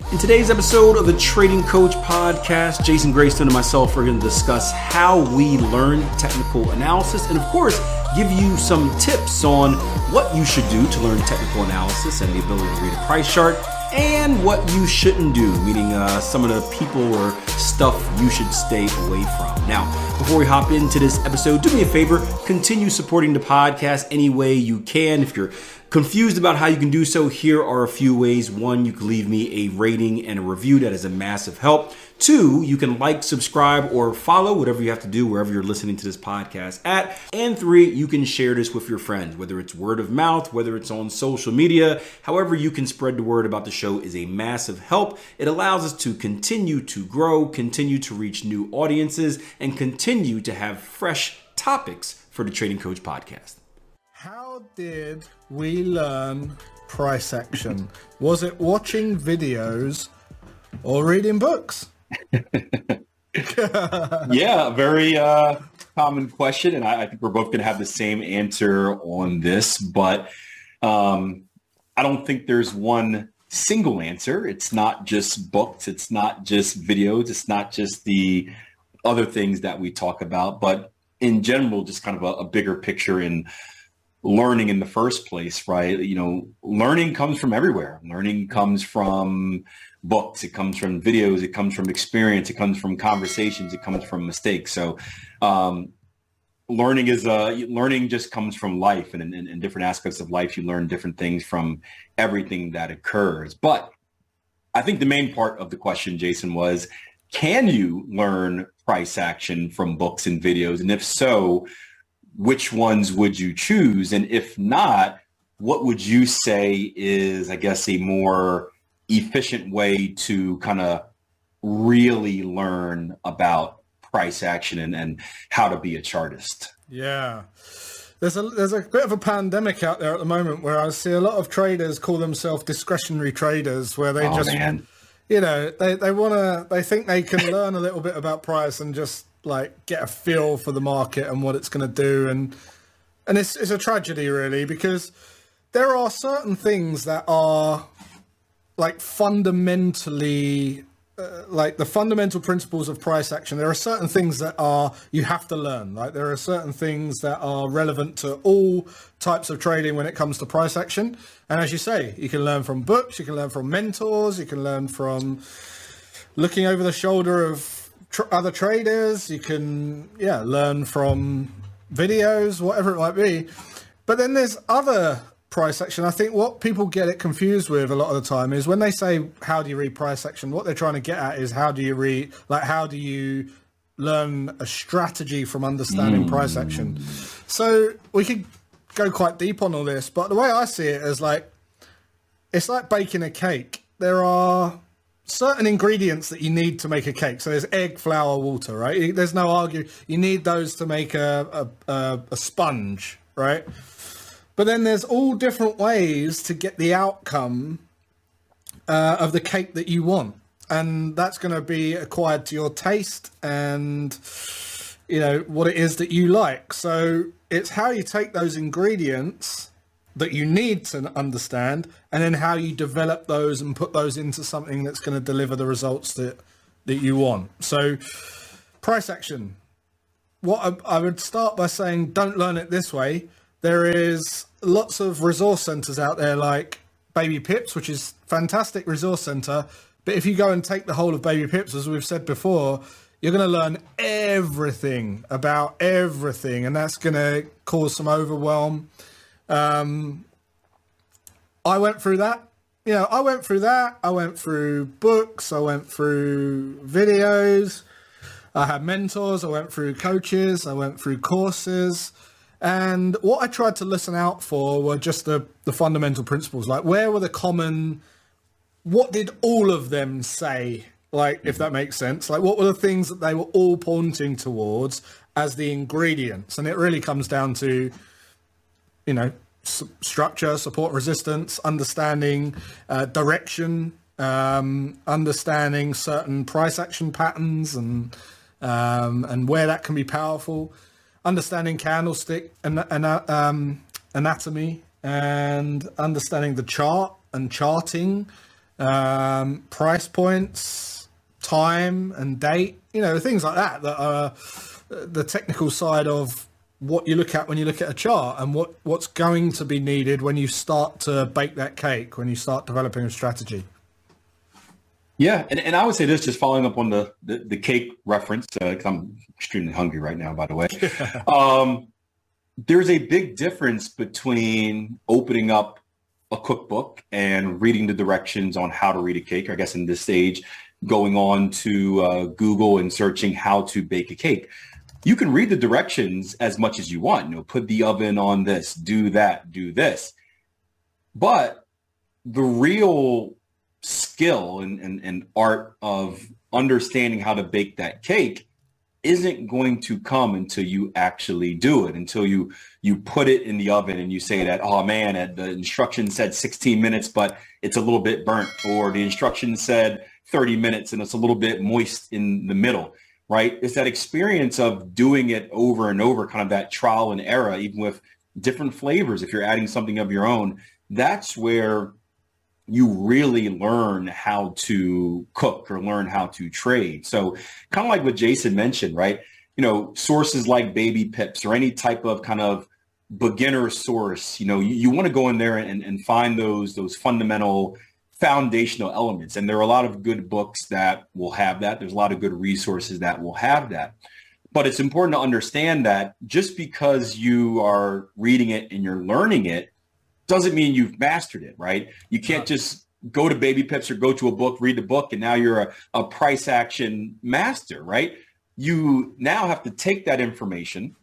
In today's episode of the Trading Coach Podcast, Jason Graystone and myself are going to discuss how we learn technical analysis and, of course, give you some tips on what you should do to learn technical analysis and the ability to read a price chart and what you shouldn't do, meaning uh, some of the people or stuff you should stay away from. Now, before we hop into this episode, do me a favor, continue supporting the podcast any way you can. If you're confused about how you can do so, here are a few ways. One, you can leave me a rating and a review, that is a massive help. Two, you can like, subscribe, or follow, whatever you have to do wherever you're listening to this podcast at. And three, you can share this with your friends, whether it's word of mouth, whether it's on social media, however you can spread the word about the show is a massive help. It allows us to continue to grow, continue to reach new audiences, and continue to have fresh topics for the Trading Coach podcast. How did we learn price action? Was it watching videos or reading books? yeah, very uh, common question, and I, I think we're both going to have the same answer on this. But um, I don't think there's one single answer. It's not just books. It's not just videos. It's not just the other things that we talk about, but in general, just kind of a, a bigger picture in learning in the first place, right? You know, learning comes from everywhere. Learning comes from books, it comes from videos, it comes from experience, it comes from conversations, it comes from mistakes. So um, learning is uh, learning just comes from life and in, different aspects of life, you learn different things from everything that occurs. But I think the main part of the question, Jason, was can you learn price action from books and videos? And if so, which ones would you choose? And if not, what would you say is, I guess, a more efficient way to kind of really learn about price action and, and how to be a chartist. Yeah. There's a there's a bit of a pandemic out there at the moment where I see a lot of traders call themselves discretionary traders where they oh, just man. you know, they, they wanna they think they can learn a little bit about price and just like get a feel for the market and what it's gonna do and and it's it's a tragedy really because there are certain things that are like fundamentally uh, like the fundamental principles of price action. There are certain things that are you have to learn like there are certain things that are relevant to all types of trading when it comes to price action. And as you say you can learn from books you can learn from mentors you can learn from looking over the shoulder of tr- other traders you can yeah learn from videos whatever it might be but then there's other price action. I think what people get it confused with a lot of the time is when they say how do you read price action, what they're trying to get at is how do you read like how do you learn a strategy from understanding mm. price action. So we could go quite deep on all this, but the way I see it is like it's like baking a cake. There are certain ingredients that you need to make a cake. So there's egg, flour, water, right? There's no argue. You need those to make a, a, a, sponge, right? But then there's all different ways to get the outcome uh, of the cake that you want. And that's going to be acquired to your taste and, you know, what it is that you like. So it's how you take those ingredients that you need to understand and then how you develop those and put those into something that's going to deliver the results that, that you want. So price action. What I, I would start by saying, don't learn it this way there is lots of resource centers out there like Baby Pips, which is fantastic resource center. But if you go and take the whole of Baby Pips, as we've said before, you're going to learn everything about everything, and that's going to cause some overwhelm. Um, I went through that. You know, I went through that. I went through books. I went through videos. I had mentors. I went through coaches. I went through courses. And what I tried to listen out for were just the, the fundamental principles. Like, where were the common what did all of them say? Like, if that makes sense, like what were the things that they were all pointing towards as the ingredients? And it really comes down to, you know, structure, support resistance, understanding uh, direction, um, understanding certain price action patterns and um, and where that can be powerful, understanding candlestick and, um, anatomy and understanding the chart and charting, um, price points, time and date, you know, things like that that are the technical side of what you look at when you look at a chart and what, what's going to be needed when you start to bake that cake, when you start developing a strategy. Yeah, and, and I would say this, just following up on the the, the cake reference, because uh, I'm extremely hungry right now, by the way. um, there's a big difference between opening up a cookbook and reading the directions on how to read a cake. I guess in this stage, going on to uh, Google and searching how to bake a cake. You can read the directions as much as you want. You know, put the oven on this, do that, do this. But the real skill and, and, and art of understanding how to bake that cake isn't going to come until you actually do it until you you put it in the oven and you say that oh man uh, the instructions said 16 minutes but it's a little bit burnt or the instructions said 30 minutes and it's a little bit moist in the middle right it's that experience of doing it over and over kind of that trial and error even with different flavors if you're adding something of your own that's where you really learn how to cook or learn how to trade. So kind of like what Jason mentioned, right? You know, sources like baby pips or any type of kind of beginner source, you know, you, you want to go in there and, and find those, those fundamental foundational elements. And there are a lot of good books that will have that. There's a lot of good resources that will have that. But it's important to understand that just because you are reading it and you're learning it doesn't mean you've mastered it, right? You can't just go to Baby Pips or go to a book, read the book, and now you're a, a price action master, right? You now have to take that information,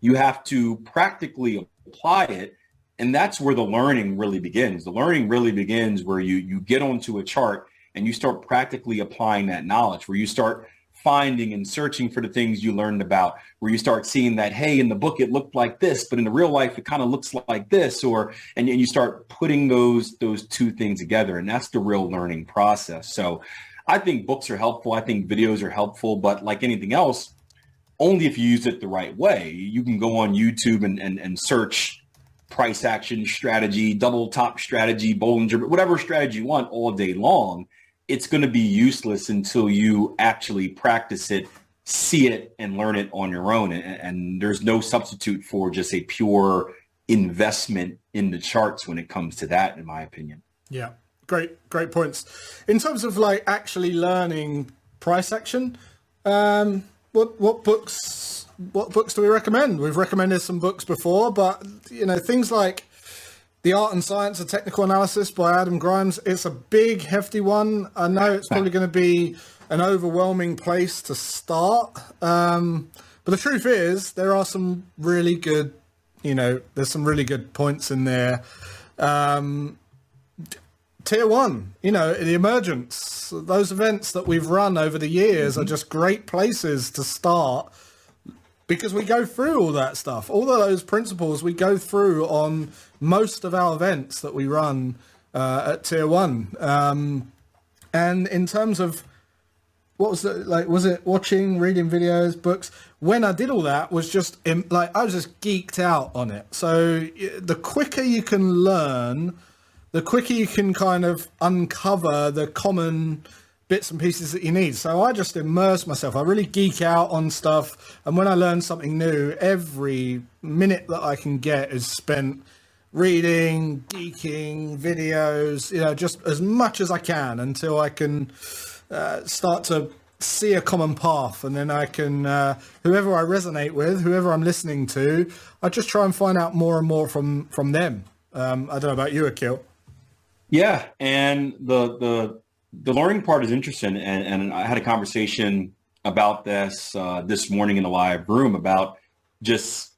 you have to practically apply it, and that's where the learning really begins. The learning really begins where you you get onto a chart and you start practically applying that knowledge, where you start finding and searching for the things you learned about where you start seeing that hey in the book it looked like this but in the real life it kind of looks like this or and, and you start putting those those two things together and that's the real learning process. So i think books are helpful. I think videos are helpful but like anything else only if you use it the right way. You can go on youtube and and, and search price action strategy double top strategy bollinger whatever strategy you want all day long it's going to be useless until you actually practice it, see it, and learn it on your own. And, and, there's no substitute for just a pure investment in the charts when it comes to that, in my opinion. Yeah, great, great points. In terms of like actually learning price action, um, what what books what books do we recommend? We've recommended some books before, but you know things like the Art and Science of Technical Analysis by Adam Grimes. It's a big, hefty one. I know it's probably going to be an overwhelming place to start. Um, but the truth is, there are some really good, you know, there's some really good points in there. Um, tier one, you know, the emergence, those events that we've run over the years mm-hmm. are just great places to start because we go through all that stuff. All of those principles we go through on most of our events that we run uh, at Tier One. Um, and in terms of what was it like? Was it watching, reading videos, books? When I did all that, was just like I was just geeked out on it. So the quicker you can learn, the quicker you can kind of uncover the common bits and pieces that you need. So I just immerse myself. I really geek out on stuff. And when I learn something new, every minute that I can get is spent reading, geeking, videos, you know, just as much as I can until I can uh, start to see a common path. And then I can, uh, whoever I resonate with, whoever I'm listening to, I just try and find out more and more from, from them. Um, I don't know about you, Akil. Yeah. And the, the, the learning part is interesting, and, and I had a conversation about this uh, this morning in the live room about just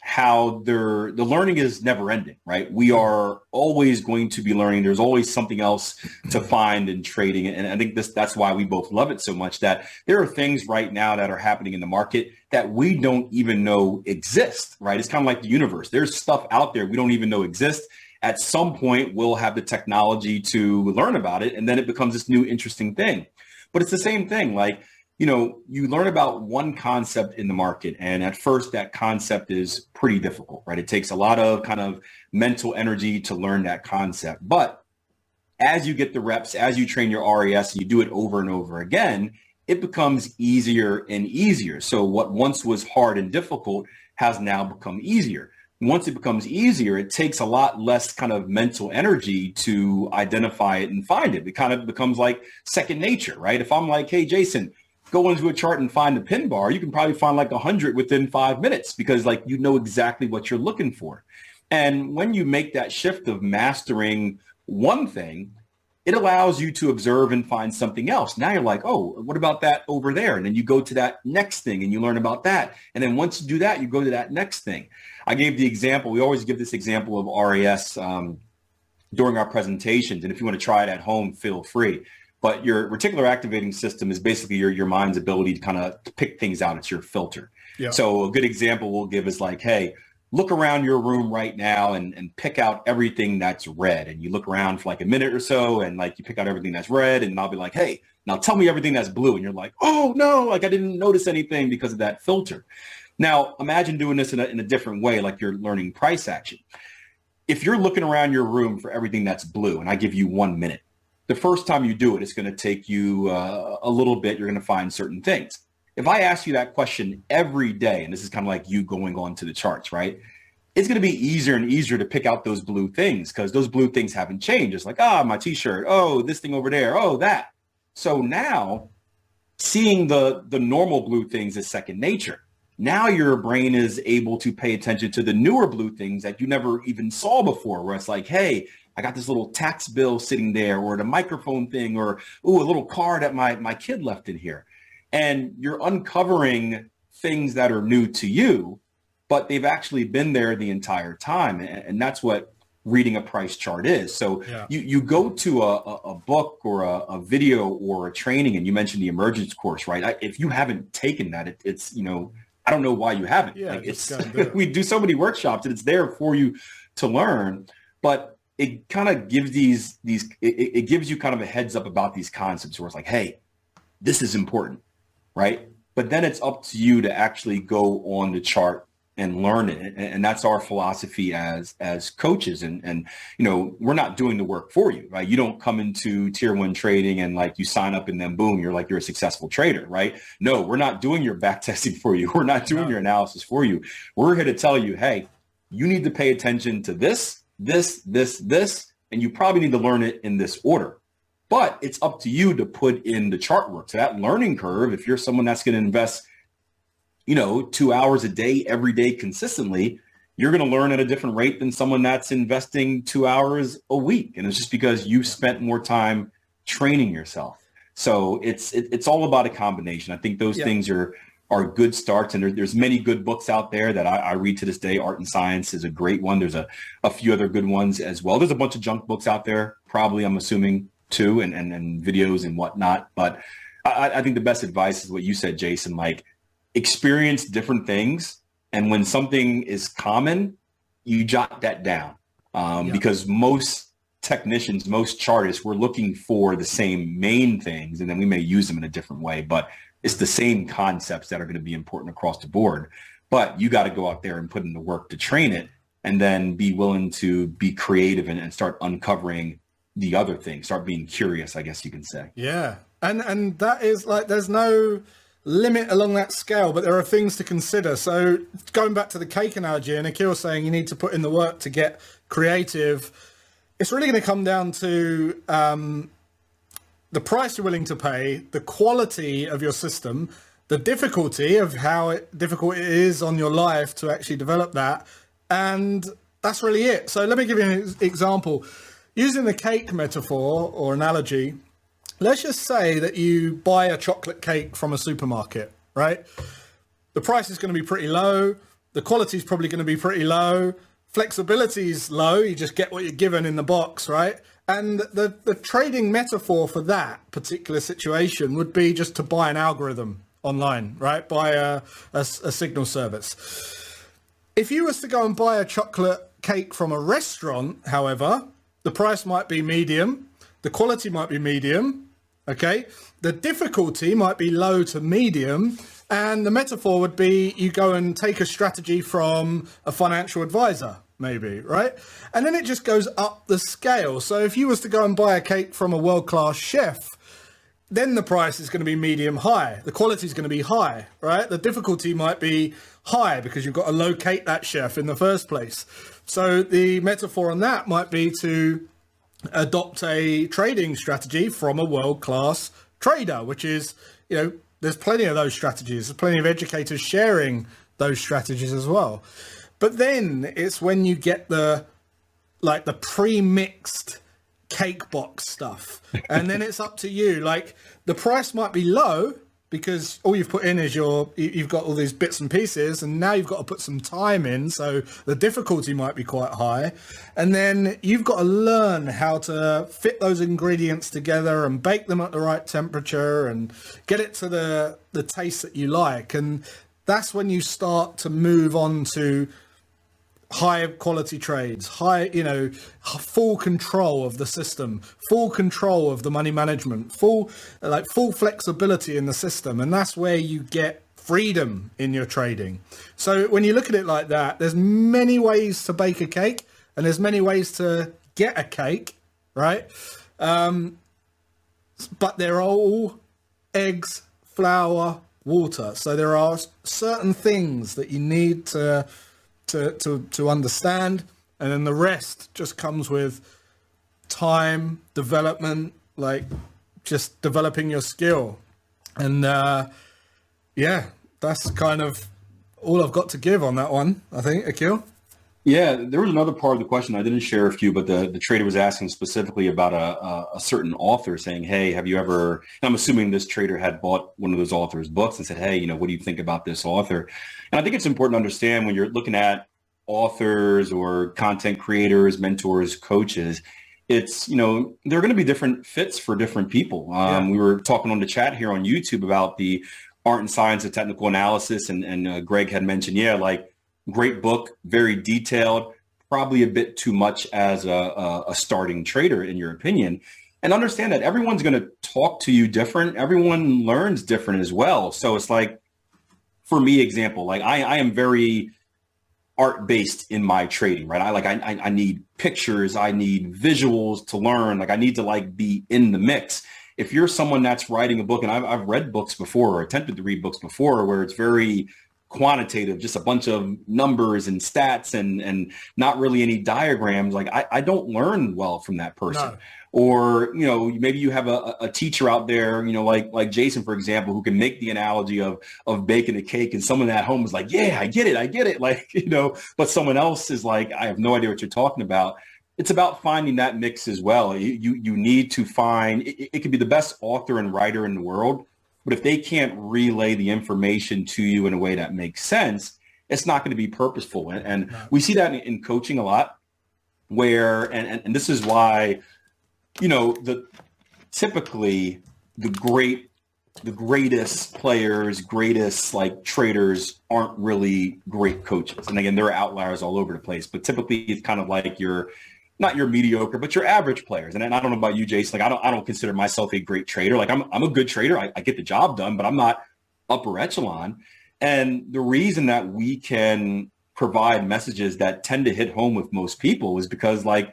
how the learning is never ending, right? We are always going to be learning. There's always something else to find in trading. And I think this that's why we both love it so much that there are things right now that are happening in the market that we don't even know exist, right? It's kind of like the universe. There's stuff out there we don't even know exists. At some point, we'll have the technology to learn about it, and then it becomes this new interesting thing. But it's the same thing. Like you know, you learn about one concept in the market. And at first that concept is pretty difficult, right? It takes a lot of kind of mental energy to learn that concept. But as you get the reps, as you train your res and you do it over and over again, it becomes easier and easier. So what once was hard and difficult has now become easier. Once it becomes easier, it takes a lot less kind of mental energy to identify it and find it. It kind of becomes like second nature, right? If I'm like, hey, Jason, go into a chart and find the pin bar, you can probably find like a hundred within five minutes because like you know exactly what you're looking for. And when you make that shift of mastering one thing, it allows you to observe and find something else. Now you're like, oh, what about that over there? And then you go to that next thing and you learn about that. And then once you do that, you go to that next thing. I gave the example. We always give this example of RAS um, during our presentations. And if you want to try it at home, feel free. But your reticular activating system is basically your, your mind's ability to kind of pick things out. It's your filter. Yeah. So a good example we'll give is like, hey, look around your room right now and, and pick out everything that's red. And you look around for like a minute or so and like you pick out everything that's red and I'll be like, hey, now tell me everything that's blue. And you're like, oh no, like I didn't notice anything because of that filter. Now imagine doing this in a, in a different way, like you're learning price action. If you're looking around your room for everything that's blue and I give you one minute, the first time you do it, it's going to take you uh, a little bit. You're going to find certain things. If I ask you that question every day, and this is kind of like you going on to the charts, right? It's going to be easier and easier to pick out those blue things because those blue things haven't changed. It's like, ah, oh, my t-shirt. Oh, this thing over there. Oh, that. So now seeing the, the normal blue things is second nature. Now your brain is able to pay attention to the newer blue things that you never even saw before, where it's like, hey, I got this little tax bill sitting there or the microphone thing or, ooh, a little card that my, my kid left in here. And you're uncovering things that are new to you, but they've actually been there the entire time. And, and that's what reading a price chart is. So yeah. you, you go to a, a book or a, a, video or a training, and you mentioned the emergence course, right? I, if you haven't taken that, it, it's, you know, I don't know why you haven't. Yeah, like it's, it. we do so many workshops and it's there for you to learn. But it kind of gives these these it, it, gives you kind of a heads up about these concepts where it's like hey this is important right but then it's up to you to actually go on the chart and learn it. And that's our philosophy as as coaches. And and you know we're not doing the work for you right? You don't come into tier one trading and like you sign up and then boom you're like you're a successful trader right? No we're not doing your back testing for you. We're not doing your analysis for you. We're here to tell you hey you need to pay attention to this this, this, this, and you probably need to learn it in this order. But it's up to you to put in the chart work. So that learning curve, if you're someone that's going to invest, you know, two hours a day, every day consistently, you're going to learn at a different rate than someone that's investing two hours a week. And it's just because you've spent more time training yourself. So it's it, it's all about a combination. I think those yeah. things are are good starts. And there, there's many good books out there that I, I, read to this day. Art and Science is a great one. There's a, a few other good ones as well. There's a bunch of junk books out there, probably, I'm assuming, too, and, and, and videos and whatnot. But I, I think the best advice is what you said, Jason, like experience different things. And when something is common, you jot that down um, yeah. because most technicians, most chartists, we're looking for the same main things, and then we may use them in a different way. But it's the same concepts that are going to be important across the board. But you got to go out there and put in the work to train it and then be willing to be creative and, and start uncovering the other things, start being curious, I guess you can say. Yeah. And and that is like there's no limit along that scale, but there are things to consider. So going back to the cake analogy, and Akil saying you need to put in the work to get creative, it's really going to come down to um, the price you're willing to pay, the quality of your system, the difficulty of how it, difficult it is on your life to actually develop that, and that's really it. So let me give you an example. Using the cake metaphor or analogy, let's just say that you buy a chocolate cake from a supermarket, right? The price is going to be pretty low. the quality is probably going to be pretty low. Flexibility is low. You just get what you're given in the box, right? And the, the trading metaphor for that particular situation would be just to buy an algorithm online, right? Buy a, a, a signal service. If you was to go and buy a chocolate cake from a restaurant, however, the price might be medium, the quality might be medium, okay? The difficulty might be low to medium, and the metaphor would be you go and take a strategy from a financial advisor, maybe, right? And then it just goes up the scale. So if you was to go and buy a cake from a world-class chef, then the price is going to be medium high. The quality is going to be high, right? The difficulty might be high because you've got to locate that chef in the first place. So the metaphor on that might be to adopt a trading strategy from a world-class trader, which is, you know, there's plenty of those strategies. There's plenty of educators sharing those strategies as well. But then it's when you get the like the pre-mixed cake box stuff. And then it's up to you. Like the price might be low, because all you've put in is your you've got all these bits and pieces and now you've got to put some time in so the difficulty might be quite high. And then you've got to learn how to fit those ingredients together and bake them at the right temperature and get it to the the taste that you like. And that's when you start to move on to high quality trades, high, you know, full control of the system, full control of the money management, full, like full flexibility in the system. And that's where you get freedom in your trading. So when you look at it like that, there's many ways to bake a cake and there's many ways to get a cake, right? Um, but they're all eggs, flour, water. So there are certain things that you need to to, to, to understand. And then the rest just comes with time, development, like just developing your skill. And uh, yeah, that's kind of all I've got to give on that one, I think, Akil. Yeah, there was another part of the question I didn't share a few, but the, the trader was asking specifically about a, a certain author saying, hey, have you ever, I'm assuming this trader had bought one of those authors' books and said, hey, you know, what do you think about this author? And I think it's important to understand when you're looking at authors or content creators, mentors, coaches, it's, you know, there are going to be different fits for different people. Um, yeah. We were talking on the chat here on YouTube about the art and science of technical analysis. And, and uh, Greg had mentioned, yeah, like great book, very detailed, probably a bit too much as a, a, a starting trader, in your opinion. And understand that everyone's going to talk to you different. Everyone learns different as well. So it's like, for me, example, like I, I am very art based in my trading, right? I like I, I need pictures, I need visuals to learn. Like I need to like be in the mix. If you're someone that's writing a book, and I've, I've read books before or attempted to read books before, where it's very quantitative, just a bunch of numbers and stats and and not really any diagrams. Like I, I don't learn well from that person. No. Or you know maybe you have a, a teacher out there you know like like Jason for example who can make the analogy of of baking a cake and someone at home is like yeah I get it I get it like you know but someone else is like I have no idea what you're talking about it's about finding that mix as well. You you, you need to find it, it could be the best author and writer in the world, but if they can't relay the information to you in a way that makes sense, it's not going to be purposeful. And, and we see that in, in, coaching a lot where, and, and, and this is why, you know, the typically the great, the greatest players, greatest like traders aren't really great coaches. And again, there are outliers all over the place, but typically it's kind of like your, not your mediocre, but your average players. And I don't know about you, Jason. Like I don't, I don't consider myself a great trader. Like I'm, I'm a good trader. I, I get the job done, but I'm not upper echelon. And the reason that we can provide messages that tend to hit home with most people is because like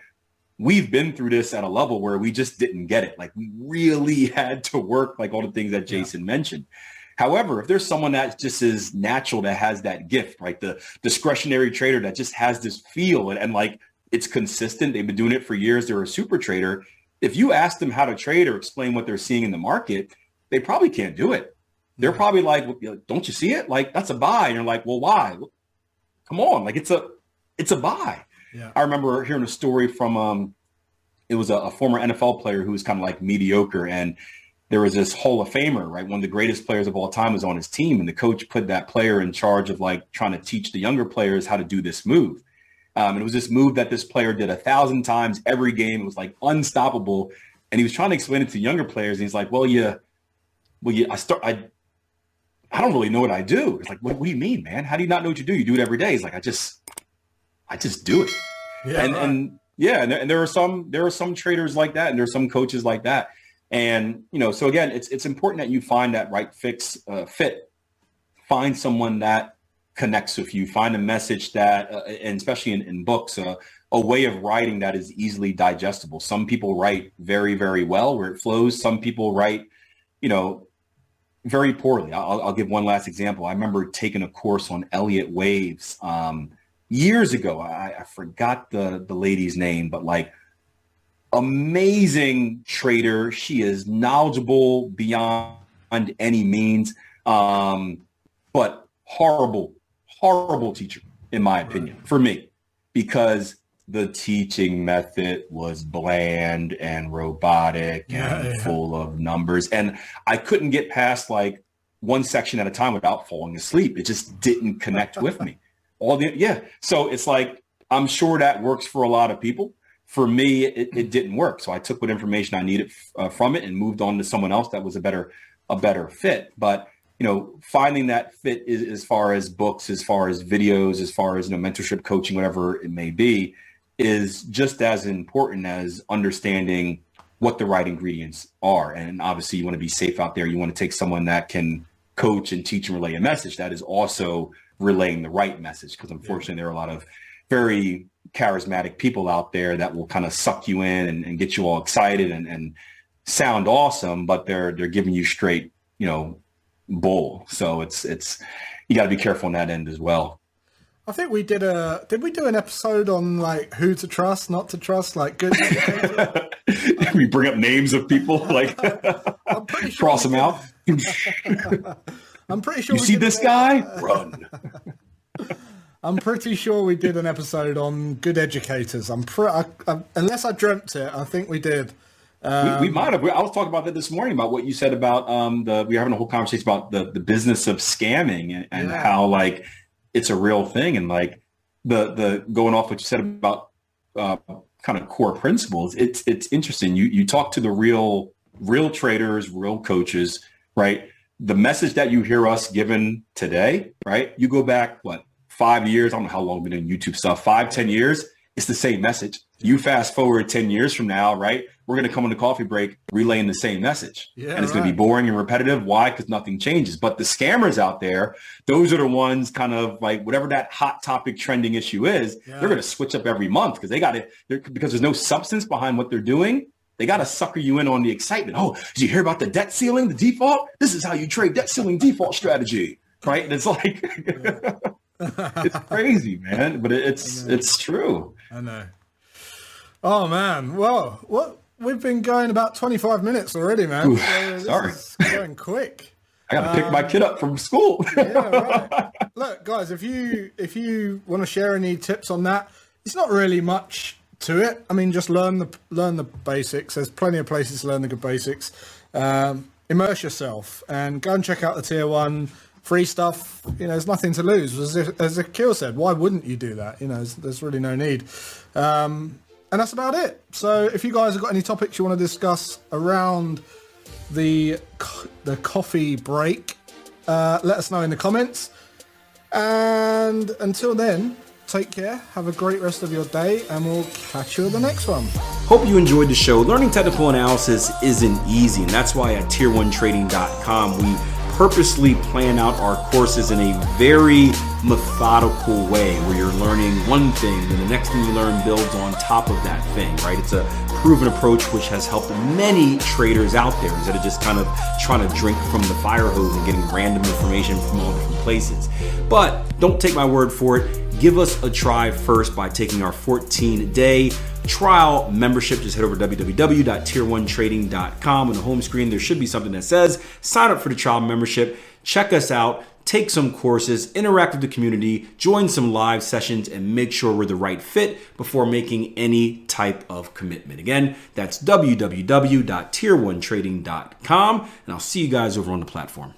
we've been through this at a level where we just didn't get it. Like we really had to work like all the things that Jason yeah. mentioned. However, if there's someone that just is natural that has that gift, right? The discretionary trader that just has this feel and, and like it's consistent. They've been doing it for years. They're a super trader. If you ask them how to trade or explain what they're seeing in the market, they probably can't do it. They're probably like, "Don't you see it? Like that's a buy." And you're like, "Well, why? Come on, like it's a it's a buy." Yeah. I remember hearing a story from um, it was a, a former NFL player who was kind of like mediocre, and there was this Hall of Famer, right? One of the greatest players of all time was on his team, and the coach put that player in charge of like trying to teach the younger players how to do this move. Um, and it was this move that this player did a thousand times every game. It was like unstoppable, and he was trying to explain it to younger players. And he's like, "Well, you, well, you, I start, I, I don't really know what I do." It's like, what, what do you mean, man? How do you not know what you do? You do it every day. He's like, I just, I just do it. Yeah, and right. and yeah, and there, and there are some there are some traders like that, and there are some coaches like that. And you know, so again, it's it's important that you find that right fix uh, fit. Find someone that connects with you. Find a message that, uh, and especially in, in books, uh, a way of writing that is easily digestible. Some people write very very well where it flows. Some people write, you know, very poorly. I'll, I'll give one last example. I remember taking a course on Elliott waves um, years ago. I, I forgot the the lady's name, but like amazing trader. She is knowledgeable beyond any means, um, but horrible, horrible teacher, in my opinion, for me, because the teaching method was bland and robotic yeah, and yeah. full of numbers. And I couldn't get past like one section at a time without falling asleep. It just didn't connect with me. All the, yeah. So it's like, I'm sure that works for a lot of people for me, it, it, didn't work. So I took what information I needed uh, from it and moved on to someone else that was a better a better fit. But you know, finding that fit is, as far as books, as far as videos, as far as you know, mentorship, coaching, whatever it may be, is just as important as understanding what the right ingredients are. And obviously, you want to be safe out there. You want to take someone that can coach and teach and relay a message that is also relaying the right message. Because unfortunately, yeah. there are a lot of very charismatic people out there that will kind of suck you in and, and get you all excited and, and sound awesome, but they're they're giving you straight, you know, bull. So it's it's you got to be careful on that end as well. I think we did a did we do an episode on like who to trust, not to trust, like good. we bring up names of people, like sure cross them out. I'm pretty sure. You see this guy? Run. I'm pretty sure we did an episode on good educators. I'm pre- I, I, unless I dreamt it, I think we did. Um, we, we, might have. I was talking about that this morning about what you said about um, the. We were having a whole conversation about the the business of scamming and, and yeah. how like it's a real thing and like the the going off what you said about uh, kind of core principles. It's it's interesting. You you talk to the real real traders, real coaches, right? The message that you hear us given today, right? You go back what five years, I don't know how long we've been in YouTube stuff, five, ten years, it's the same message. You fast forward 10 years from now, right? We're going to come on the coffee break relaying the same message. Yeah, and it's right. going to be boring and repetitive. Why? Because nothing changes. But the scammers out there, those are the ones kind of like whatever that hot topic trending issue is, yeah. they're going to switch up every month because they got it because there's no substance behind what they're doing. They got to sucker you in on the excitement. Oh, did you hear about the debt ceiling, the default? This is how you trade debt ceiling default strategy, right? And it's like, it's crazy, man, but it's it's true. I know. Oh man, well, what we've been going about 25 minutes already, man. Ooh, so sorry, going quick. I got to um, pick my kid up from school. yeah, right. Look, guys, if you if you want to share any tips on that, it's not really much to it. I mean, just learn the learn the basics. There's plenty of places to learn the good basics. Um, immerse yourself and go and check out the tier one free stuff, you know, there's nothing to lose. As, as Akil said, why wouldn't you do that? You know, there's, there's really no need. Um, and that's about it. So if you guys have got any topics you want to discuss around the the coffee break, uh, let us know in the comments. And until then, take care, have a great rest of your day, and we'll catch you at the next one. Hope you enjoyed the show. Learning technical analysis isn't easy, and that's why at tier1trading.com we purposely plan out our courses in a very methodical way where you're learning one thing and the next thing you learn builds on top of that thing, right? It's a proven approach which has helped many traders out there instead of just kind of trying to drink from the fire hose and getting random information from all different places. But don't take my word for it. Give us a try first by taking our 14 day trial membership, just head over to www.tier1trading.com. On the home screen, there should be something that says sign up for the trial membership. Check us out. take some courses, interact with the community, join some live sessions, and make sure we're the right fit before making any type of commitment. Again, that's www.tier1trading.com, and I'll see you guys over on the platform.